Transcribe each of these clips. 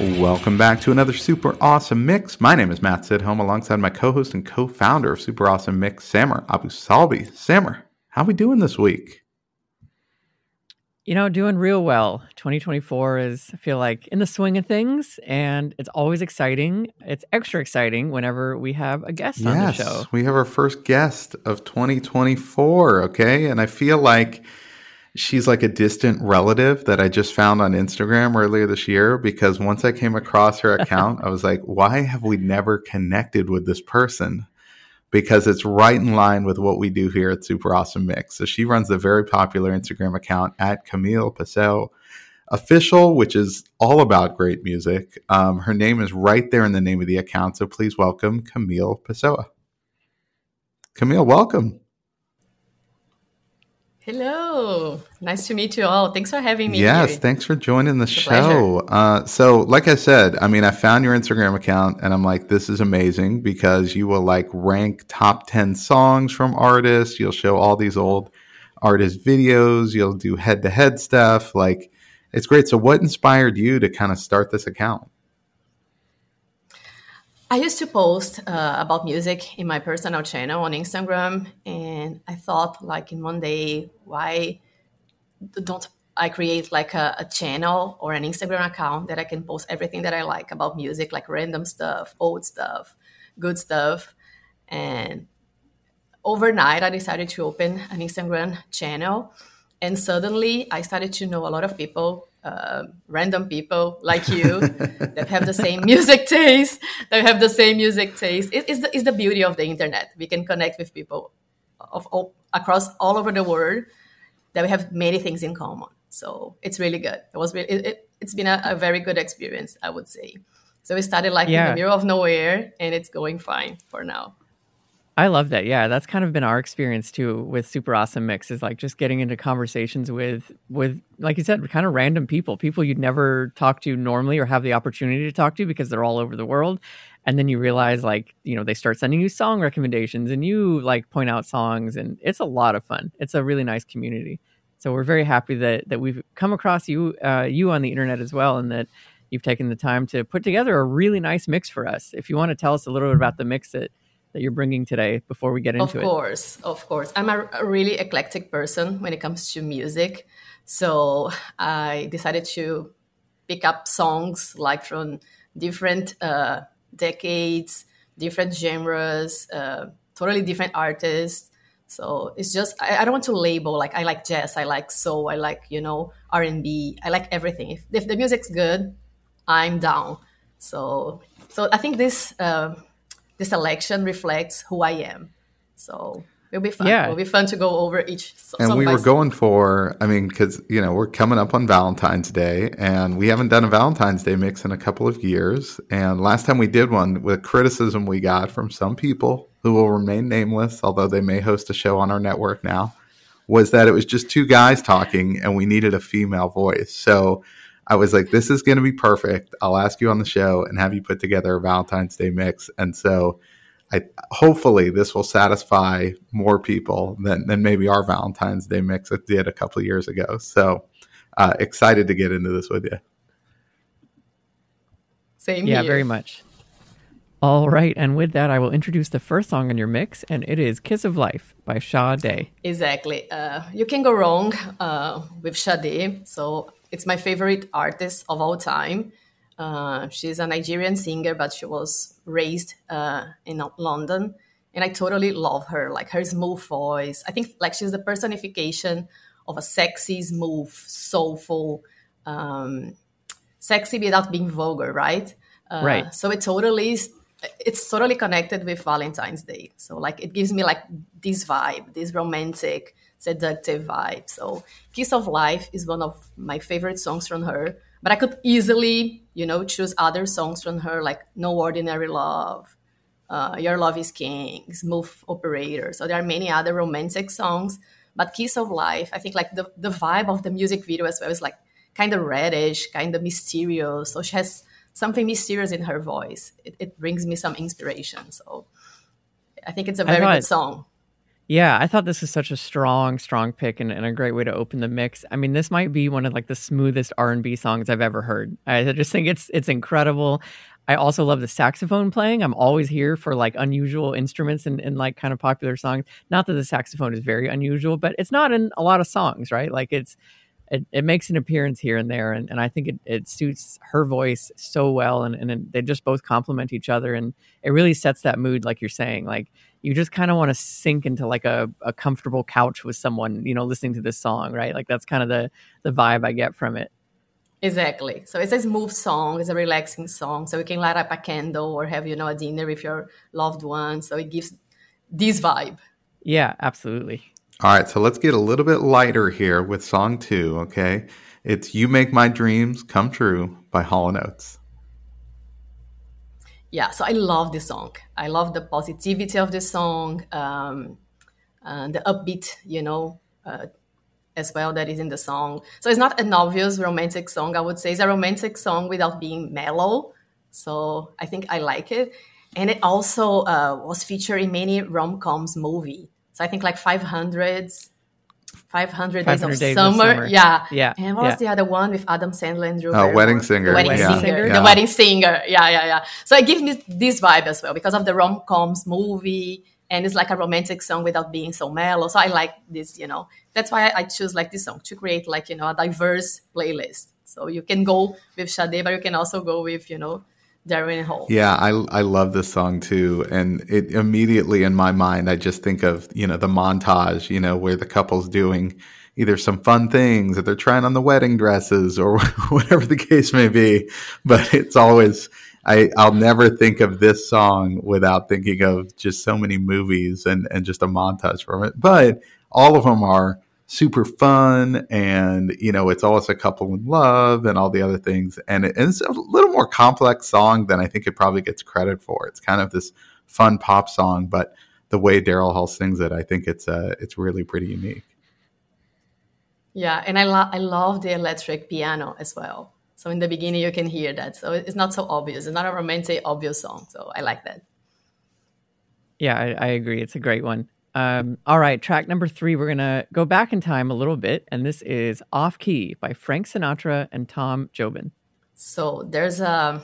Welcome back to another super awesome mix. My name is Matt Sidholm alongside my co-host and co-founder of Super Awesome Mix, Samer Abu Salbi. Samer, how are we doing this week? You know, doing real well. 2024 is, I feel like, in the swing of things, and it's always exciting. It's extra exciting whenever we have a guest yes, on the show. We have our first guest of 2024, okay? And I feel like she's like a distant relative that I just found on Instagram earlier this year because once I came across her account, I was like, why have we never connected with this person? Because it's right in line with what we do here at Super Awesome Mix. So she runs the very popular Instagram account at Camille Pessoa Official, which is all about great music. Um, her name is right there in the name of the account. So please welcome Camille Pessoa. Camille, welcome. Hello. Nice to meet you all. Thanks for having me. Yes, here. thanks for joining the it's show. Uh, so, like I said, I mean, I found your Instagram account and I'm like, this is amazing because you will like rank top 10 songs from artists. You'll show all these old artist videos. You'll do head to head stuff. Like, it's great. So, what inspired you to kind of start this account? I used to post uh, about music in my personal channel on Instagram, and I thought, like, in one day, why don't I create like a, a, channel or an Instagram account that I can post everything that I like about music, like random stuff, old stuff, good stuff, and overnight I decided to open an Instagram channel, and suddenly I started to know a lot of people uh, random people like you that have the same music taste, that have the same music taste. It, it's, the, it's the beauty of the internet. We can connect with people of all, across all over the world that we have many things in common. So it's really good. It was really, it, has it, been a, a, very good experience, I would say. So we started like yeah. in the middle of nowhere, and it's going fine for now. I love that. Yeah, that's kind of been our experience too with Super Awesome Mix is like just getting into conversations with with like you said, kind of random people, people you'd never talk to normally or have the opportunity to talk to because they're all over the world. And then you realize like, you know, they start sending you song recommendations and you like point out songs and it's a lot of fun. It's a really nice community. So we're very happy that that we've come across you uh, you on the internet as well and that you've taken the time to put together a really nice mix for us. If you want to tell us a little bit about the mix that that you're bringing today before we get into it? Of course, it? of course. I'm a, a, really eclectic person when it comes to music. So I decided to pick up songs like from different uh, decades, different genres, uh, totally different artists. So it's just I, I, don't want to label like I like jazz, I like soul, I like you know R and B, I like everything. If, if the music's good, I'm down. So so I think this. Uh, the selection reflects who I am. So it'll be fun. Yeah. It'll be fun to go over each. And we were going for, I mean, because you know we're coming up on Valentine's Day, and we haven't done a Valentine's Day mix in a couple of years. And last time we did one, with criticism we got from some people who will remain nameless, although they may host a show on our network now, was that it was just two guys talking, and we needed a female voice. So I was like, this is going to be perfect. I'll ask you on the show and have you put together a Valentine's Day mix. And so I hopefully this will satisfy more people than, than maybe our Valentine's Day mix it did a couple of years ago. So uh, excited to get into this with you. Same yeah, here. very much. All right, and with that, I will introduce the first song in your mix, and it is "Kiss of Life" by Sade. Exactly. Uh, you can go wrong uh, with Sade. So it's my favorite artist of all time. Uh, she's a Nigerian singer, but she was raised uh, in London, and I totally love her. Like her smooth voice, I think like she's the personification of a sexy, smooth, soulful, um, sexy without being vulgar, right? Uh, right. So it totally is. It's totally connected with Valentine's Day. So like it gives me like this vibe, this romantic, seductive vibe. So Kiss of Life is one of my favorite songs from her. But I could easily, you know, choose other songs from her like No Ordinary Love, uh, Your Love is King, Smooth Operator. So there are many other romantic songs. But Kiss of Life, I think like the, the vibe of the music video as well is like kind of reddish, kind of mysterious. So she has something mysterious in her voice. It, it brings me some inspiration. So I think it's a very good song. Yeah, I thought this was such a strong, strong pick and, and, a great way to open the mix. I mean, this might be one of like the smoothest R and B songs I've ever heard. I just think it's it's incredible. I also love the saxophone playing. I'm always here for like unusual instruments and, like kind of popular songs. Not that the saxophone is very unusual, but it's not in a lot of songs, right? Like it's it, it makes an appearance here and there and, and i think it, it suits her voice so well and, and they just both complement each other and it really sets that mood like you're saying like you just kind of want to sink into like a, a comfortable couch with someone you know listening to this song right like that's kind of the the vibe i get from it Exactly. So it's a smooth song, it's a relaxing song. So you can light up a candle or have, you know, a dinner with your loved one. So it gives this vibe. Yeah, absolutely. All right, so let's get a little bit lighter here with song two, okay? It's You Make My Dreams Come True by Hall & Oates. Yeah, so I love this song. I love the positivity of the song, um, and the upbeat, you know, uh, as well that is in the song. So it's not an obvious romantic song, I would say. It's a romantic song without being mellow. So I think I like it. And it also uh, was featured in many rom-coms movie. So I think like 500, 500, 500 days, of, days summer. of, summer. Yeah. Yeah. And what yeah. was the other one with Adam Sandler and Drew Oh, Wedding Singer. The Wedding yeah. Singer. Yeah. The Wedding Singer. Yeah, yeah, yeah. So it gives me this vibe as well because of the rom-coms movie and it's like a romantic song without being so mellow. So I like this, you know. That's why I choose like this song to create like, you know, a diverse playlist. So you can go with Sade, but you can also go with, you know, Daryl Hall. Yeah, I I love this song too, and it immediately in my mind I just think of you know the montage, you know, where the couple's doing either some fun things that they're trying on the wedding dresses or whatever the case may be. But it's always I I'll never think of this song without thinking of just so many movies and and just a montage from it. But all of them are super fun and you know it's always a couple in love and all the other things. And, it, and, it's a little more complex song than i think it probably gets credit for. It's kind of this fun pop song but the way daryl hall sings it i think it's uh it's really pretty unique. Yeah and i, lo- I love the electric piano as well. So in the beginning you can hear that. So it's not so obvious. It's not a romantic obvious song so i like that. Yeah I, I agree. It's a great one um, all right, track number three, we're going to go back in time a little bit, and this is Off Key by Frank Sinatra and Tom Jobim. So there's a,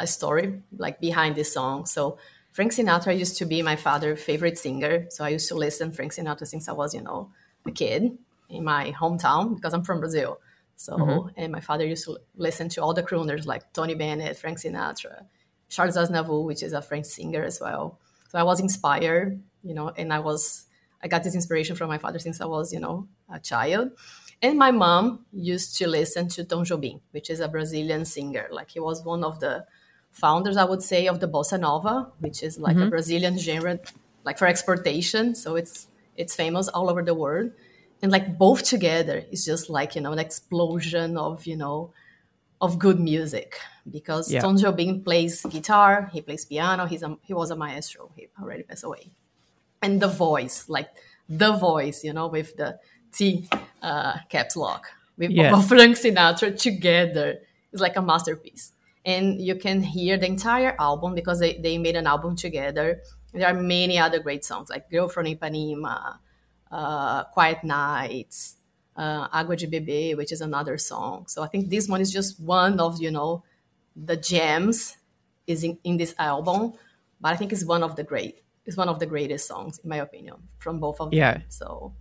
a story like behind this song. So Frank Sinatra used to be my father's favorite singer. So I used to listen Frank Sinatra since I was, you know, a kid in my hometown because I'm from Brazil. So, mm-hmm. and my father used to listen to all the crooners like Tony Bennett, Frank Sinatra, Charles Aznavour, which is a French singer as well. So I was inspired you know, and I was, I got this inspiration from my father since I was, you know, a child. And my mom used to listen to Tom Jobim, which is a Brazilian singer. Like he was one of the founders, I would say, of the bossa nova, which is like mm-hmm. a Brazilian genre, like for exportation. So it's it's famous all over the world. And like both together is just like you know an explosion of you know of good music because yeah. Tom Jobim plays guitar, he plays piano. He's a, he was a maestro. He already passed away and the voice, like the voice, you know, with the T uh, caps lock with yes. Frank Sinatra together is like a masterpiece. And you can hear the entire album because they, they made an album together. There are many other great songs like Girl from Ipanema, uh, Quiet Nights, uh, Água de Beber, which is another song. So I think this one is just one of, you know, the gems is in, in this album, but I think it's one of the great is one of the greatest songs in my opinion from both of them. Yeah. So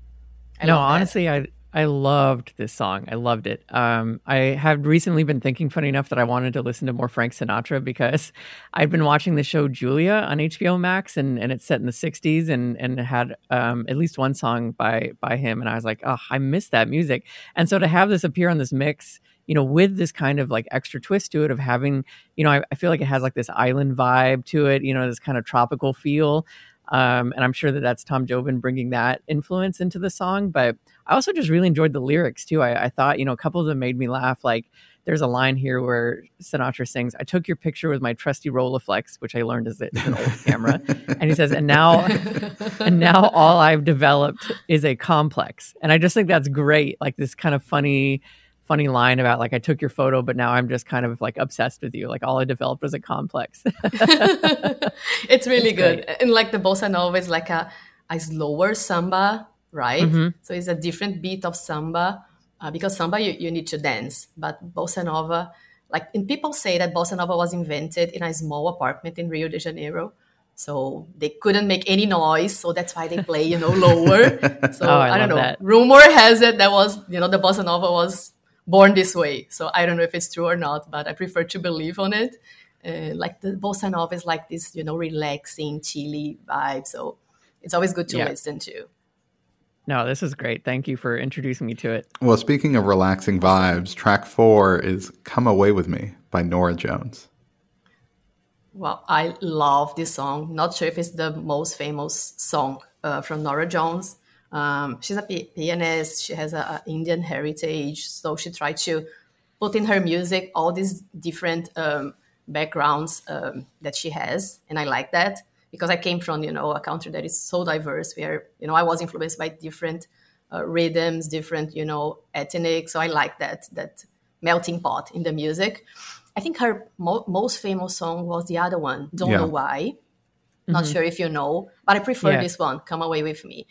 I no, honestly, I I loved this song. I loved it. Um, I have recently been thinking, funny enough, that I wanted to listen to more Frank Sinatra because I've been watching the show Julia on HBO Max, and, and it's set in the '60s, and and it had um, at least one song by by him, and I was like, oh, I miss that music. And so to have this appear on this mix you know, with this kind of like extra twist to it of having, you know, I, I, feel like it has like this island vibe to it, you know, this kind of tropical feel. Um, and I'm sure that that's Tom Jobim bringing that influence into the song. But I also just really enjoyed the lyrics too. I, I thought, you know, a couple of them made me laugh. Like there's a line here where Sinatra sings, I took your picture with my trusty Rolleiflex, which I learned is an old camera. And he says, and now, and now all I've developed is a complex. And I just think that's great. Like this kind of funny, funny line about like, I took your photo, but now I'm just kind of like obsessed with you. Like all I developed was a complex. it's really it's good. Great. And like the bossa nova is like a, a slower samba, right? Mm-hmm. So it's a different beat of samba uh, because samba you, you need to dance, but bossa nova, like and people say that bossa nova was invented in a small apartment in Rio de Janeiro. So they couldn't make any noise, so that's why they play, you know, lower. So oh, I, I, don't know. That. Rumor has it that was, you know, the bossa nova was born this way. So I don't know if it's true or not, but I prefer to believe on it. Uh, like the bossa nova is like this, you know, relaxing, chilly vibe. So it's always good to yeah. listen to. No, this is great. Thank you for introducing me to it. Well, speaking of relaxing vibes, track four is Come Away With Me by Norah Jones. Well, I love this song. Not sure if it's the most famous song uh, from Norah Jones. Um, she's a pianist. She has an Indian heritage. So she tried to put in her music all these different um, backgrounds um, that she has. And I like that because I came from you know a country that is so diverse where you know I was influenced by different uh, rhythms, different you know ethnic. So I like that that melting pot in the music. I think her mo- most famous song was the other one, "Don't yeah. Know Why." Mm-hmm. Not sure if you know, but I prefer yeah. this one, "Come Away with Me."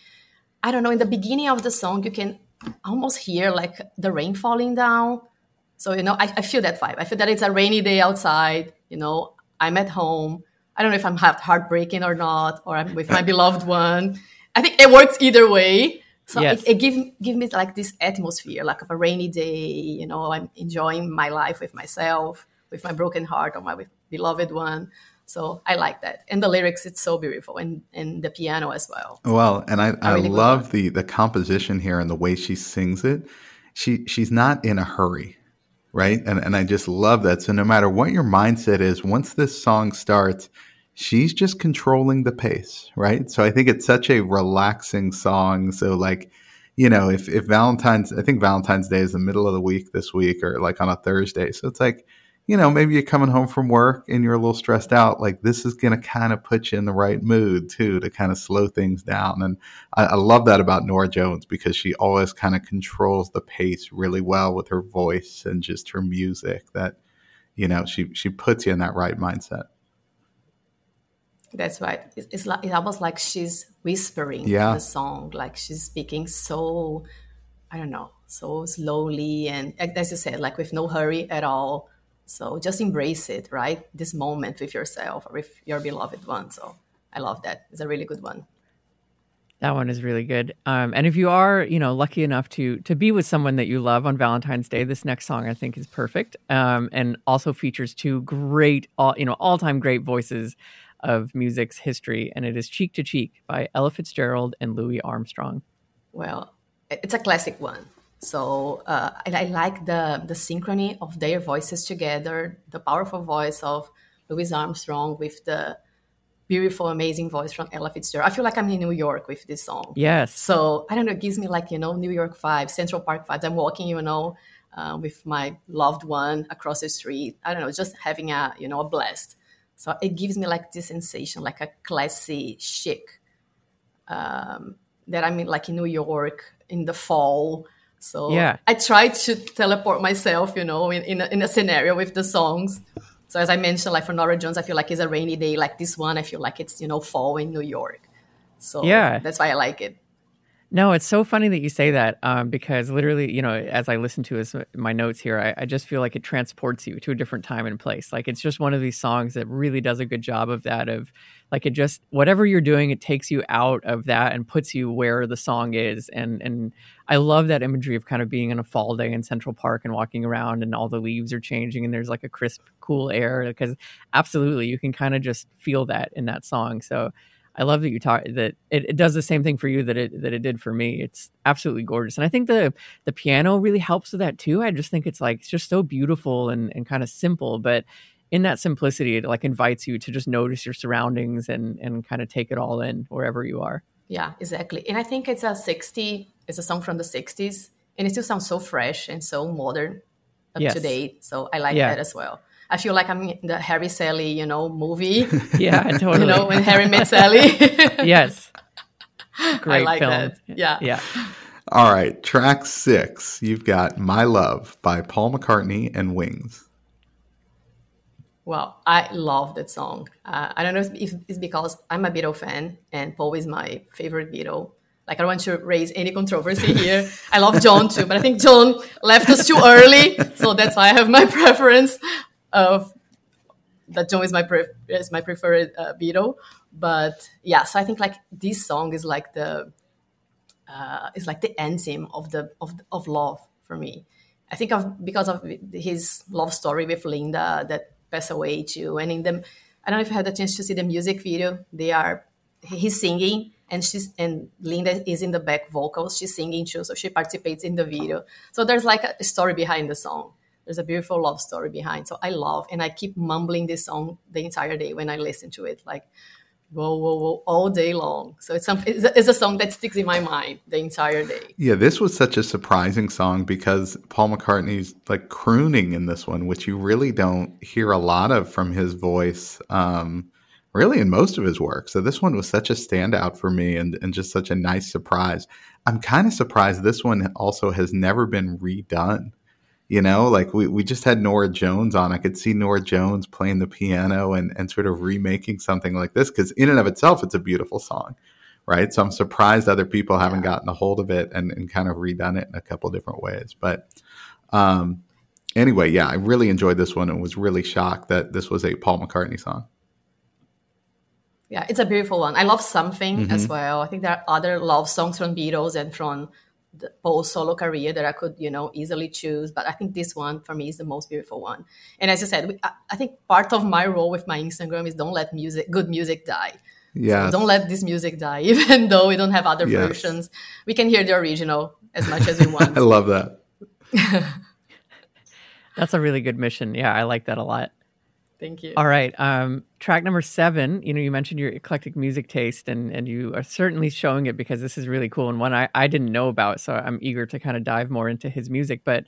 I don't know. In the beginning of the song, you can almost hear like the rain falling down. So you know, I, I feel that vibe. I feel that it's a rainy day outside. You know, I'm at home I don't know if I'm heartbreaking or not, or I'm with my beloved one. I think it works either way. So yes. it, it give give me like this atmosphere, like of a rainy day. You know, I'm enjoying my life with myself, with my broken heart, or my beloved one. So I like that, and the lyrics it's so beautiful, and and the piano as well. Well, and I I really love the the composition here and the way she sings it. She she's not in a hurry right? And and I just love that. So no matter what your mindset is, once this song starts, she's just controlling the pace, right? So I think it's such a relaxing song. So like, you know, if if Valentine's I think Valentine's Day is the middle of the week this week or like on a Thursday. So it's like you know, maybe you're coming home from work and you're a little stressed out. Like this is going to kind of put you in the right mood too to kind of slow things down. And I, I love that about Norah Jones because she always kind of controls the pace really well with her voice and just her music. That you know, she she puts you in that right mindset. That's right. It's, it's like it's almost like she's whispering yeah. the song, like she's speaking so, I don't know, so slowly and as you said, like with no hurry at all so just embrace it, right? This moment with yourself or with your beloved one. So I love that. It's a really good one. That one is really good. Um, and if you are, you know, lucky enough to to be with someone that you love on Valentine's Day, this next song I think is perfect. Um, and also features two great, all you know, all time great voices of music's history, and it is "Cheek to Cheek" by Ella Fitzgerald and Louis Armstrong. Well, it's a classic one. So uh, I, I, like the the synchrony of their voices together, the powerful voice of Louis Armstrong with the beautiful, amazing voice from Ella Fitzgerald. I feel like I'm in New York with this song. Yes. So I don't know, it gives me like you know New York vibes, Central Park vibes. I'm walking, you know, uh, with my loved one across the street. I don't know, just having a you know a blast. So it gives me like this sensation, like a classy, chic. Um, that I'm in, like in New York in the fall so yeah. I tried to teleport myself, you know, in, in, a, in a scenario with the songs. So as I mentioned, like for Norah Jones, I feel like it's a rainy day. Like this one, I feel like it's, you know, fall in New York. So yeah, that's why I like it. No, it's so funny that you say that um, because literally, you know, as I listen to his, my notes here, I, I, just feel like it transports you to a different time and place. Like it's just one of these songs that really does a good job of that. Of like it just whatever you're doing, it takes you out of that and puts you where the song is. And and I love that imagery of kind of being in a fall day in Central Park and walking around and all the leaves are changing and there's like a crisp, cool air. Because absolutely, you can kind of just feel that in that song. So I love that you talk that it, it, does the same thing for you that it that it did for me. It's absolutely gorgeous, and I think the the piano really helps with that too. I just think it's like it's just so beautiful and and kind of simple, but in that simplicity, it like invites you to just notice your surroundings and and kind of take it all in wherever you are. Yeah, exactly. And I think it's a 60, it's a song from the 60s, and it still sounds so fresh and so modern, up yes. to date. So I like yeah. that as well. I feel like I'm in the Harry Sally, you know, movie. yeah, totally. you know, when Harry met Sally. yes. Great like film. That. Yeah. Yeah. All right, track six. You've got "My Love" by Paul McCartney and Wings. Well, I love that song. Uh, I don't know if it's because I'm a Beatle fan and Paul is my favorite Beatle. Like, I don't want to raise any controversy here. I love John too, but I think John left us too early. So that's why I have my preference of that John is my, is my preferred uh, Beatle. But yeah, so I think like this song is like the, uh, is like the anthem of the, of, of love for me. I think of because of his love story with Linda that pass away too. And in them, I don't know if you had a chance to see the music video. They are he's singing and she's and Linda is in the back vocals. She's singing too, so she participates in the video. So there's like a story behind the song. There's a beautiful love story behind. So I love and I keep mumbling this song the entire day when I listen to it. Like whoa, whoa, whoa, all day long. So it's, some, it's a song that sticks in my mind the entire day. Yeah, this was such a surprising song because Paul McCartney's like crooning in this one, which you really don't hear a lot of from his voice, um, really in most of his work. So this one was such a standout for me and, and just such a nice surprise. I'm kind of surprised this one also has never been redone. You know, like we, we just had Norah Jones on. I could see Norah Jones playing the piano and, and sort of remaking something like this because, in and of itself, it's a beautiful song, right? So I'm surprised other people haven't yeah. gotten a hold of it and, and kind of redone it in a couple different ways. But um, anyway, yeah, I really enjoyed this one and was really shocked that this was a Paul McCartney song. Yeah, it's a beautiful one. I love something mm-hmm. as well. I think there are other love songs from Beatles and from the whole solo career that I could, you know, easily choose. But I think this one for me is the most beautiful one. And as you said, I think part of my role with my Instagram is don't let music, good music die. Yeah. So don't let this music die, even though we don't have other yes. versions. We can hear the original as much as we want. I love that. That's a really good mission. Yeah, I like that a lot. Thank you. All right. Um, track number seven. You know, you mentioned your eclectic music taste, and and you are certainly showing it because this is really cool and one I, I didn't know about. So I'm eager to kind of dive more into his music. But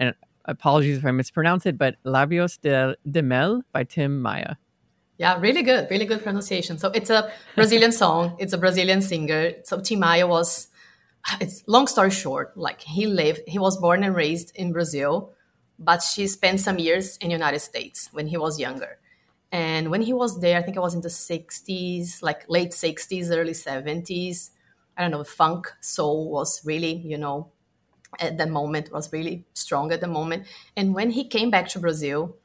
and apologies if I mispronounce it, but Labios de, de Mel by Tim Maia. Yeah, really good, really good pronunciation. So it's a Brazilian song. It's a Brazilian singer. So Tim Maia was. It's long story short. Like he lived. He was born and raised in Brazil but she spent some years in the United States when he was younger. And when he was there, I think it was in the 60s, like late 60s, early 70s. I don't know, funk soul was really, you know, at the moment was really strong at the moment. And when he came back to Brazil,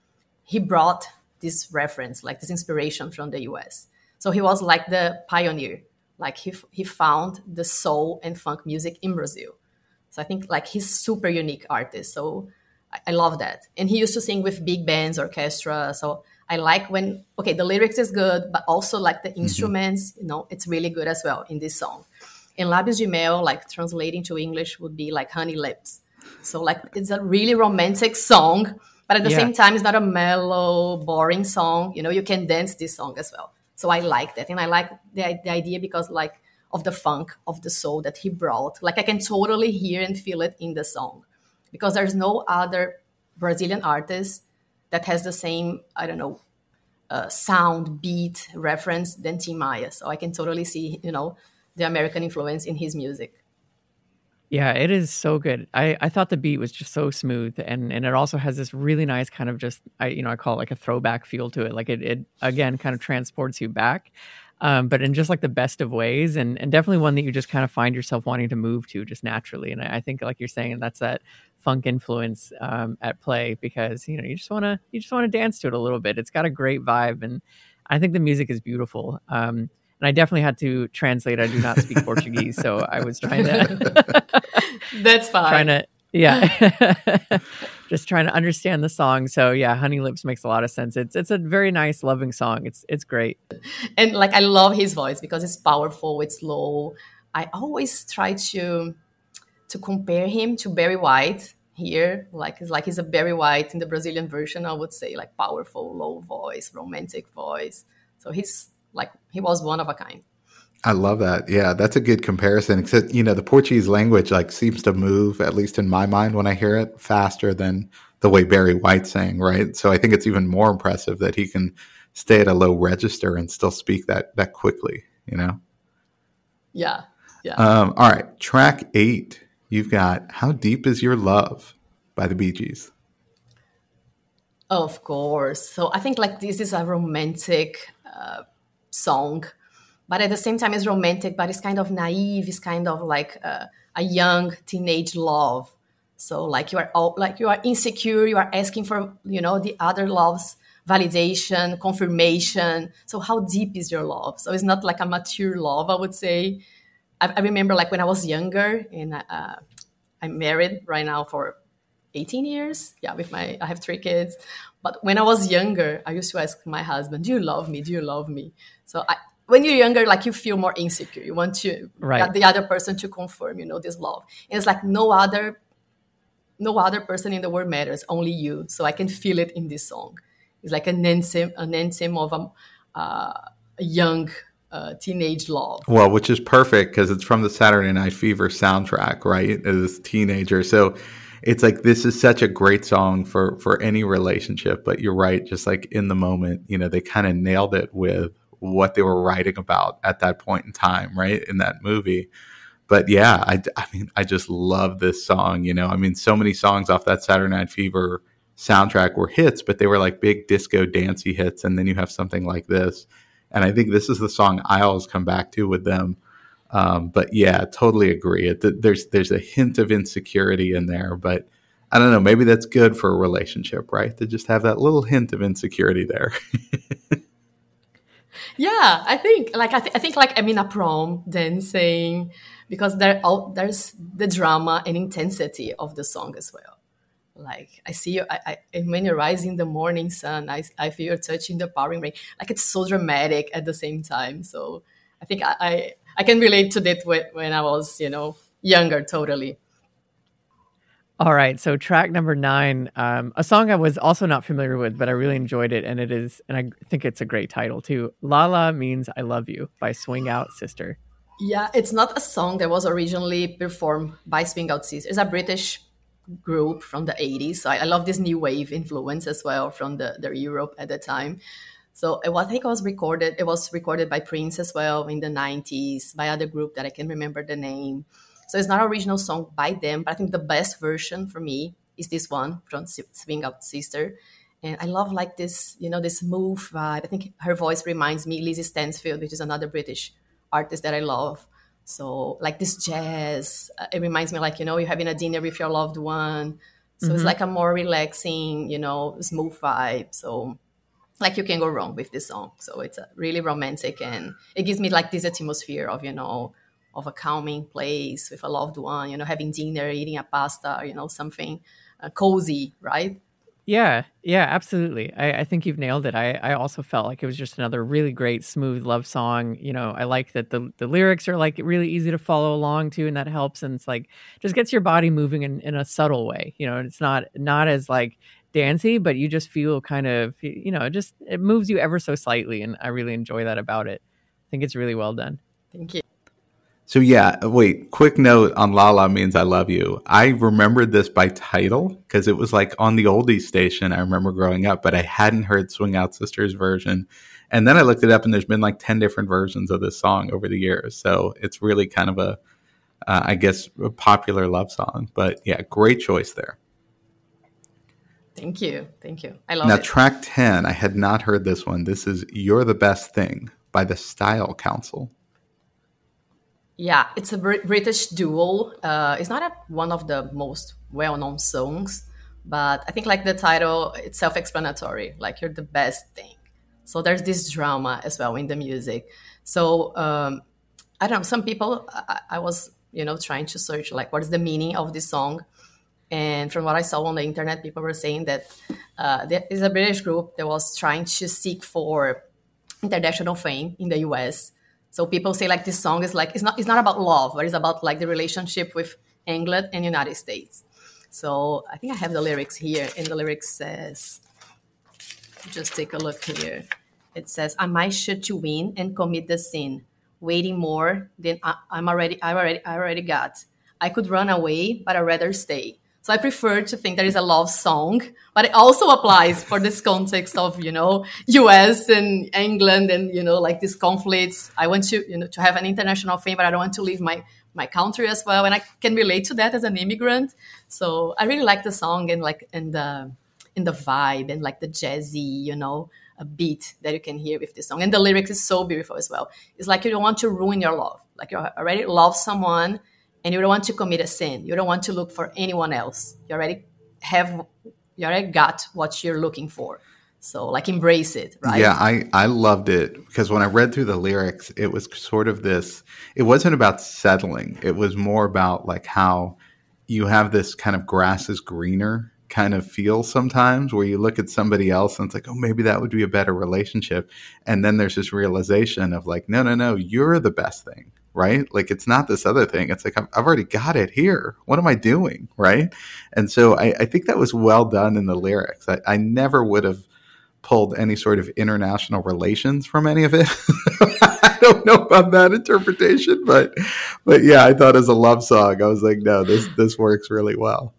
he brought this reference, like this inspiration from the US. So he was like the pioneer. Like he, he found the soul and funk music in Brazil. So I think like he's super unique artist. So I love that. And he used to sing with big bands, orchestra. So I like when okay, the lyrics is good, but also like the mm-hmm. instruments, you know, it's really good as well in this song. In Lábios de Mel, like translating to English would be like honey lips. So like it's a really romantic song, but at the yeah. same time it's not a mellow, boring song. You know, you can dance this song as well. So I like that. And I like the, the idea because like of the funk of the soul that he brought. Like I can totally hear and feel it in the song because there's no other Brazilian artist that has the same, I don't know, uh, sound, beat, reference than Tim Maia. So I can totally see, you know, the American influence in his music. Yeah, it is so good. I, I thought the beat was just so smooth and, and it also has this really nice kind of just I you know, I call it like a throwback feel to it. Like it, it again kind of transports you back. Um, but in just like the best of ways and, and definitely one that you just kind of find yourself wanting to move to just naturally. And I, I think like you're saying, that's that funk influence um, at play because you know you just want to you just want to dance to it a little bit. It's got a great vibe, and I think the music is beautiful. Um, and I definitely had to translate. I do not speak Portuguese, so I was trying to. That's fine. Trying to yeah, just trying to understand the song. So yeah, Honey Lips makes a lot of sense. It's it's a very nice, loving song. It's it's great. And like I love his voice because it's powerful. It's low. I always try to to compare him to Barry White here. Like it's like he's a Barry White in the Brazilian version, I would say, like powerful, low voice, romantic voice. So he's like he was one of a kind. I love that. Yeah, that's a good comparison. Except, you know, the Portuguese language like seems to move, at least in my mind when I hear it, faster than the way Barry White sang, right? So I think it's even more impressive that he can stay at a low register and still speak that that quickly, you know? Yeah. Yeah. Um, all right. Track eight, you've got How Deep Is Your Love by the Bee Gees. Of course. So I think like this is a romantic uh, song but at the same time it's romantic but it's kind of naive it's kind of like a, a young teenage love so like you are all like you are insecure you are asking for you know the other love's validation confirmation so how deep is your love so it's not like a mature love i would say i, I remember like when i was younger and uh, i'm married right now for 18 years yeah with my i have three kids but when i was younger i used to ask my husband do you love me do you love me so I, when you're younger, like you feel more insecure. You want to right. the other person to confirm, you know, this love. And it's like no other, no other person in the world matters, only you. So I can feel it in this song. It's like an anthem, an anthem of a, uh, a young uh, teenage love. Well, which is perfect because it's from the Saturday Night Fever soundtrack, right? As teenager, so it's like this is such a great song for for any relationship. But you're right, just like in the moment, you know, they kind of nailed it with what they were writing about at that point in time, right? In that movie. But yeah, I, I mean, I just love this song. You know, I mean, so many songs off that Saturday Night Fever soundtrack were hits, but they were like big disco dancey hits. And then you have something like this. And I think this is the song I always come back to with them. Um, but yeah, totally agree. It, there's there's a hint of insecurity in there, but I don't know. Maybe that's good for a relationship, right? To just have that little hint of insecurity there. yeah i think like i, th- I think like i'm in a prom dancing because there all there's the drama and intensity of the song as well like i see you I, I, and when you rise in the morning sun i, I feel you're touching the pouring rain like it's so dramatic at the same time so i think i i, I can relate to that when, when i was you know younger totally all right, so track number nine, um, a song I was also not familiar with, but I really enjoyed it, and it is, and I think it's a great title too. "La La means I love you" by Swing Out Sister. Yeah, it's not a song that was originally performed by Swing Out Sister. It's a British group from the 80s. So I, I love this new wave influence as well from the, the Europe at the time. So uh, I think it was recorded. It was recorded by Prince as well in the 90s by other group that I can remember the name. So it's not an original song by them, but I think the best version for me is this one from Swing Out Sister. And I love like this, you know, this move vibe. I think her voice reminds me Lizzie Stansfield, which is another British artist that I love. So like this jazz, uh, it reminds me like you know you're having a dinner with your loved one. So mm-hmm. it's like a more relaxing, you know, smooth vibe. So like you can go wrong with this song. So it's really romantic and it gives me like this atmosphere of you know of a calming place with a loved one, you know, having dinner, eating a pasta, you know, something uh, cozy, right? Yeah, yeah, absolutely. I, I, think you've nailed it. I, I also felt like it was just another really great, smooth love song. You know, I like that the, the lyrics are like really easy to follow along to, and that helps. And it's like just gets your body moving in, in a subtle way. You know, it's not not as like dancey, but you just feel kind of you know, it just it moves you ever so slightly, and I really enjoy that about it. I think it's really well done. Thank you. So yeah, wait, quick note on La La means I love you. I remembered this by title because it was like on the oldies station. I remember growing up, but I hadn't heard Swing Out Sisters version. And then I looked it up and there's been like 10 different versions of this song over the years. So it's really kind of a, uh, I guess, a popular love song. But yeah, great choice there. Thank you. Thank you. I love now, it. Now, track 10, I had not heard this one. This is You're the Best Thing by the Style Council. Yeah, it's a Br- British duo. Uh, it's not a, one of the most well-known songs, but I think like the title, it's self-explanatory. Like you're the best thing. So there's this drama as well in the music. So um, I don't know. Some people, I, I was you know trying to search like what is the meaning of this song, and from what I saw on the internet, people were saying that uh, there is a British group that was trying to seek for international fame in the US so people say like this song is like it's not it's not about love, but it's about like the relationship with England and United States. So I think I have the lyrics here, and the lyrics says, just take a look here. It says, "I might shoot you in and commit the sin, waiting more than I, am already, I already, I already got. I could run away, but I'd rather stay." So I prefer to think there is a love song, but it also applies for this context of, you know, US and England and, you know, like these conflicts. I want to, you know, to have an international fame, but I don't want to leave my, my country as well. And I can relate to that as an immigrant. So I really like the song and like, and the, in the vibe and like the jazzy, you know, a beat that you can hear with this song. And the lyrics is so beautiful as well. It's like you don't want to ruin your love. Like you already love someone and you don't want to commit a sin. You don't want to look for anyone else. You already have you already got what you're looking for. So like embrace it, right? Yeah, I I loved it because when I read through the lyrics, it was sort of this it wasn't about settling. It was more about like how you have this kind of grass is greener kind of feel sometimes where you look at somebody else and it's like, oh, maybe that would be a better relationship. And then there's this realization of like, no, no, no, you're the best thing right? Like it's not this other thing. It's like I've, I've already got it here. What am I doing, right? And so I, I think that was well done in the lyrics. I, I never would have pulled any sort of international relations from any of it. I don't know about that interpretation, but but yeah, I thought as a love song, I was like, no, this this works really well.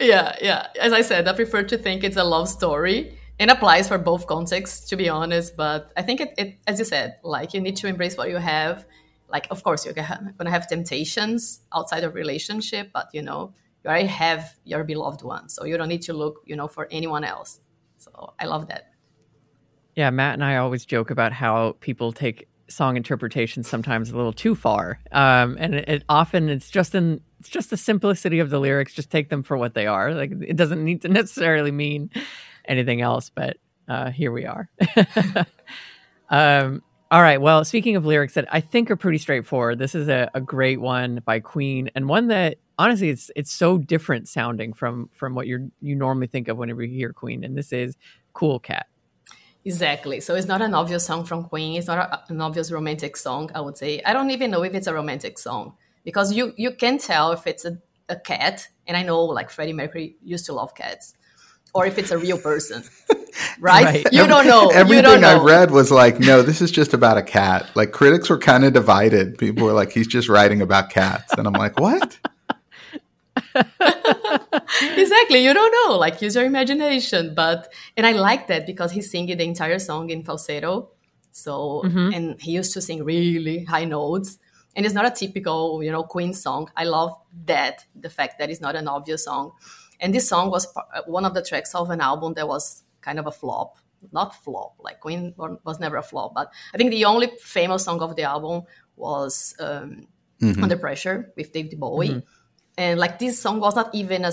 Yeah, yeah. As I said, I prefer to think it's a love story it applies for both contexts to be honest but i think it, it, as you said like you need to embrace what you have. Like of course you're gonna have temptations outside of relationship but you know you already have your beloved one so you don't need to look you know for anyone else. So i love that. Yeah matt and i always joke about how people take song interpretation sometimes a little too far um, and it, it often it's just in it's just the simplicity of the lyrics just take them for what they are. Like it doesn't need to necessarily mean anything else, but uh, here we are. um, all right. Well, speaking of lyrics that I think are pretty straightforward, this is a, a, great one by Queen, and one that honestly it's it's so different sounding from from what you you normally think of whenever you hear Queen, and this is Cool Cat. Exactly. So it's not an obvious song from Queen. It's not a, an obvious romantic song. I would say I don't even know if it's a romantic song because you you can tell if it's a, a cat, and I know like Freddie Mercury used to love cats or if it's a real person. Right? right. You don't know. Everything don't know. I read was like, no, this is just about a cat. Like critics were kind of divided. People were like, he's just writing about cats. And I'm like, what? exactly. You don't know. Like use your imagination. But and I like that because he's singing the entire song in falsetto. So mm-hmm. and he used to sing really high notes. And it's not a typical, you know, Queen song. I love that, the fact that it's not an obvious song. And this song was uh, one of the tracks of an album that was kind of a flop. Not flop, like Queen was never a flop, but I think the only famous song of the album was um, mm-hmm. Under Pressure with David Bowie. Mm-hmm. And like this song was not even a,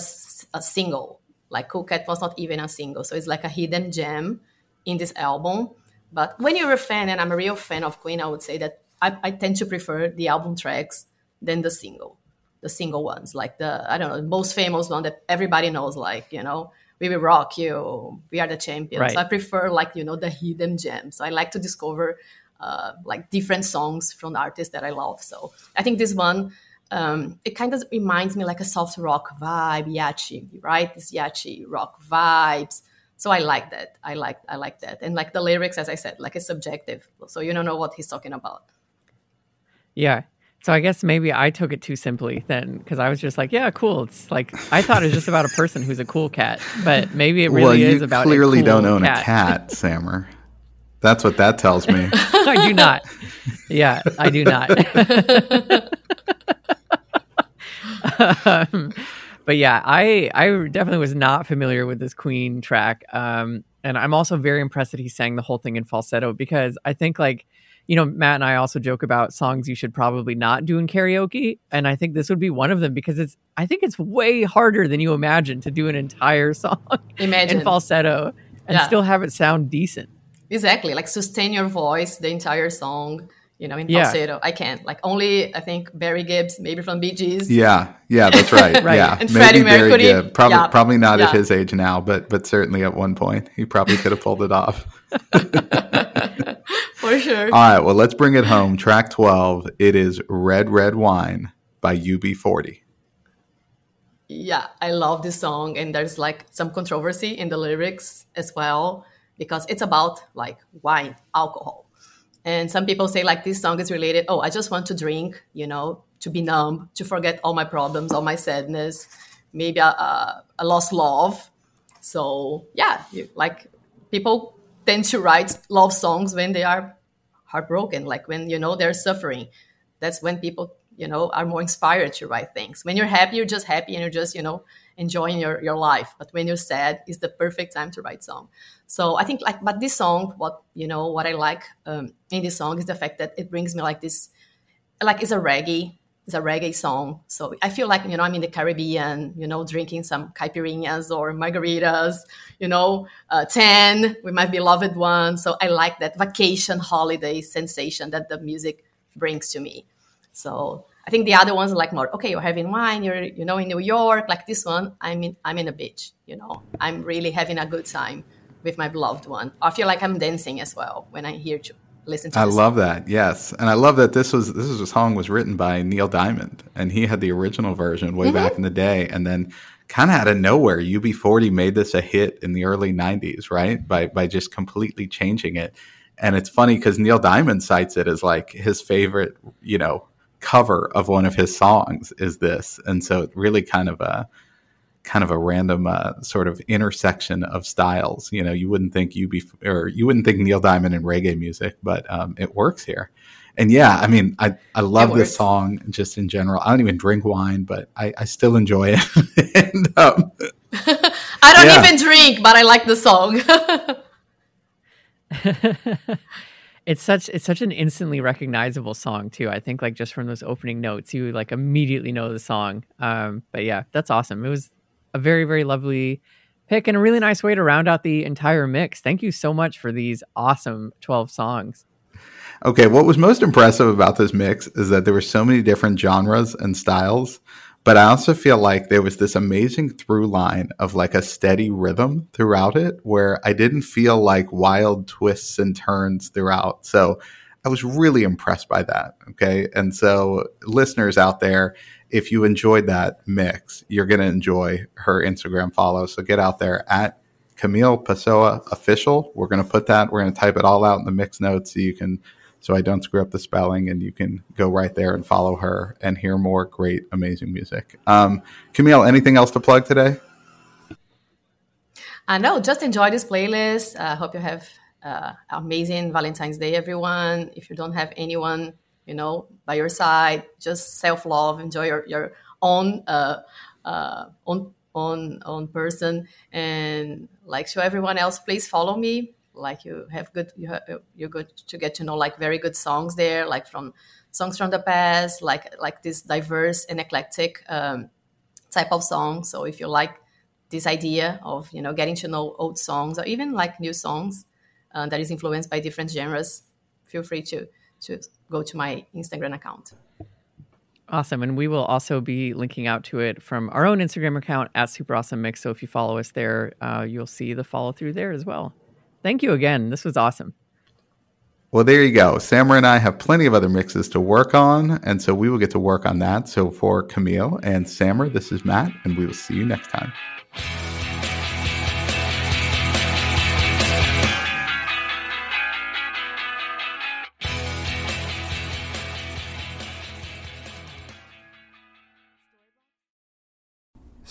a single. Like Cool Cat was not even a single. So it's like a hidden gem in this album. But when you're a fan, and I'm a real fan of Queen, I would say that I, I tend to prefer the album tracks than the single the single ones, like the I don't know, the most famous one that everybody knows, like you know, we will rock you, we are the champions. Right. So I prefer like you know the hidden gems. So I like to discover uh, like different songs from artists that I love. So I think this one. Um, it kind of reminds me like a soft rock vibe, yachi, right? This yachi rock vibes. So I like that. I like I like that. And like the lyrics, as I said, like it's subjective. So you don't know what he's talking about. Yeah. So I guess maybe I took it too simply then, because I was just like, "Yeah, cool." It's like I thought it was just about a person who's a cool cat, but maybe it really well, is about. You clearly, cool don't own cat. a cat, Samer. That's what that tells me. I do not. Yeah, I do not. um, but yeah, I I definitely was not familiar with this Queen track, um, and I'm also very impressed that he sang the whole thing in falsetto because I think like you know, Matt and I also joke about songs you should probably not do in karaoke. And I think this would be one of them because it's, I think it's way harder than you imagine to do an entire song imagine. in falsetto and yeah. still have it sound decent. Exactly. Like sustain your voice the entire song, you know, in yeah. falsetto. I can't. Like only, I think, Barry Gibbs, maybe from Bee Gees. Yeah. Yeah, that's right. right. Yeah. And maybe Freddie Mercury. Barry Gibb. Probably, yeah. probably not at his age now, but, but certainly at one point he probably could have pulled it off. For sure. All right. Well, let's bring it home. Track 12. It is Red Red Wine by UB40. yeah, I love this song, and there's like some controversy in the lyrics as well because it's about like wine, alcohol, and some people say like this song is related. Oh, I just want to drink, you know, to be numb, to forget all my problems, all my sadness, maybe a, a, a lost love. So yeah, you, like people tend to write love songs when they are heartbroken, like when you know they're suffering. That's when people you know are more inspired to write things. When you're happy you're just happy and you're just you know enjoying your, your life. But when you're sad is the perfect time to write song. So i think like but this song what you know what i like um, in this song is the fact that it brings me like this like it's a reggae it's a reggae song so i feel like you know i'm in the caribbean you know drinking some caipirinhas or margaritas you know uh, 10 with my beloved one so i like that vacation holiday sensation that the music brings to me so I think the other ones are like more okay. You're having wine. You're you know in New York. Like this one, I'm in I'm in a beach. You know, I'm really having a good time with my beloved one. I feel like I'm dancing as well when I hear listen to. I love song. that. Yes, and I love that this was this was a song was written by Neil Diamond, and he had the original version way mm-hmm. back in the day, and then kind of out of nowhere, UB40 made this a hit in the early '90s, right? By by just completely changing it. And it's funny because Neil Diamond cites it as like his favorite, you know, cover of one of his songs is this, and so it really kind of a kind of a random uh, sort of intersection of styles. You know, you wouldn't think you be or you wouldn't think Neil Diamond and reggae music, but um, it works here. And yeah, I mean, I I love this song just in general. I don't even drink wine, but I, I still enjoy it. and, um, I don't yeah. even drink, but I like the song. it's such it's such an instantly recognizable song too. I think like just from those opening notes, you like immediately know the song. Um, but yeah, that's awesome. It was a very very lovely pick and a really nice way to round out the entire mix. Thank you so much for these awesome twelve songs. Okay, what was most impressive about this mix is that there were so many different genres and styles but I also feel like there was this amazing through line of like a steady rhythm throughout it where I didn't feel like wild twists and turns throughout. So I was really impressed by that. Okay. And so, listeners out there, if you enjoyed that mix, you're going to enjoy her Instagram follow. So get out there at Camille Pessoa official. We're going to put that, we're going to type it all out in the mix notes so you can so I don't screw up the spelling, and you can go right there and follow her and hear more great, amazing music. Um, Camille, anything else to plug today? I uh, know, just enjoy this playlist. I uh, hope you have uh, amazing Valentine's Day, everyone. If you don't have anyone, you know, by your side, just self love, enjoy your your own uh, uh, own own own person, and like show everyone else. Please follow me like you have good you have, you're good to get to know like very good songs there like from songs from the past like like this diverse and eclectic um, type of song so if you like this idea of you know getting to know old songs or even like new songs uh, that is influenced by different genres feel free to to go to my instagram account Awesome. And we will also be linking out to it from our own Instagram account at Super Awesome Mix. So if you follow us there, uh, you'll see the follow through there as well. Thank you again. This was awesome. Well, there you go. Samer and I have plenty of other mixes to work on, and so we will get to work on that. So for Camille and Samer, this is Matt, and we will see you next time.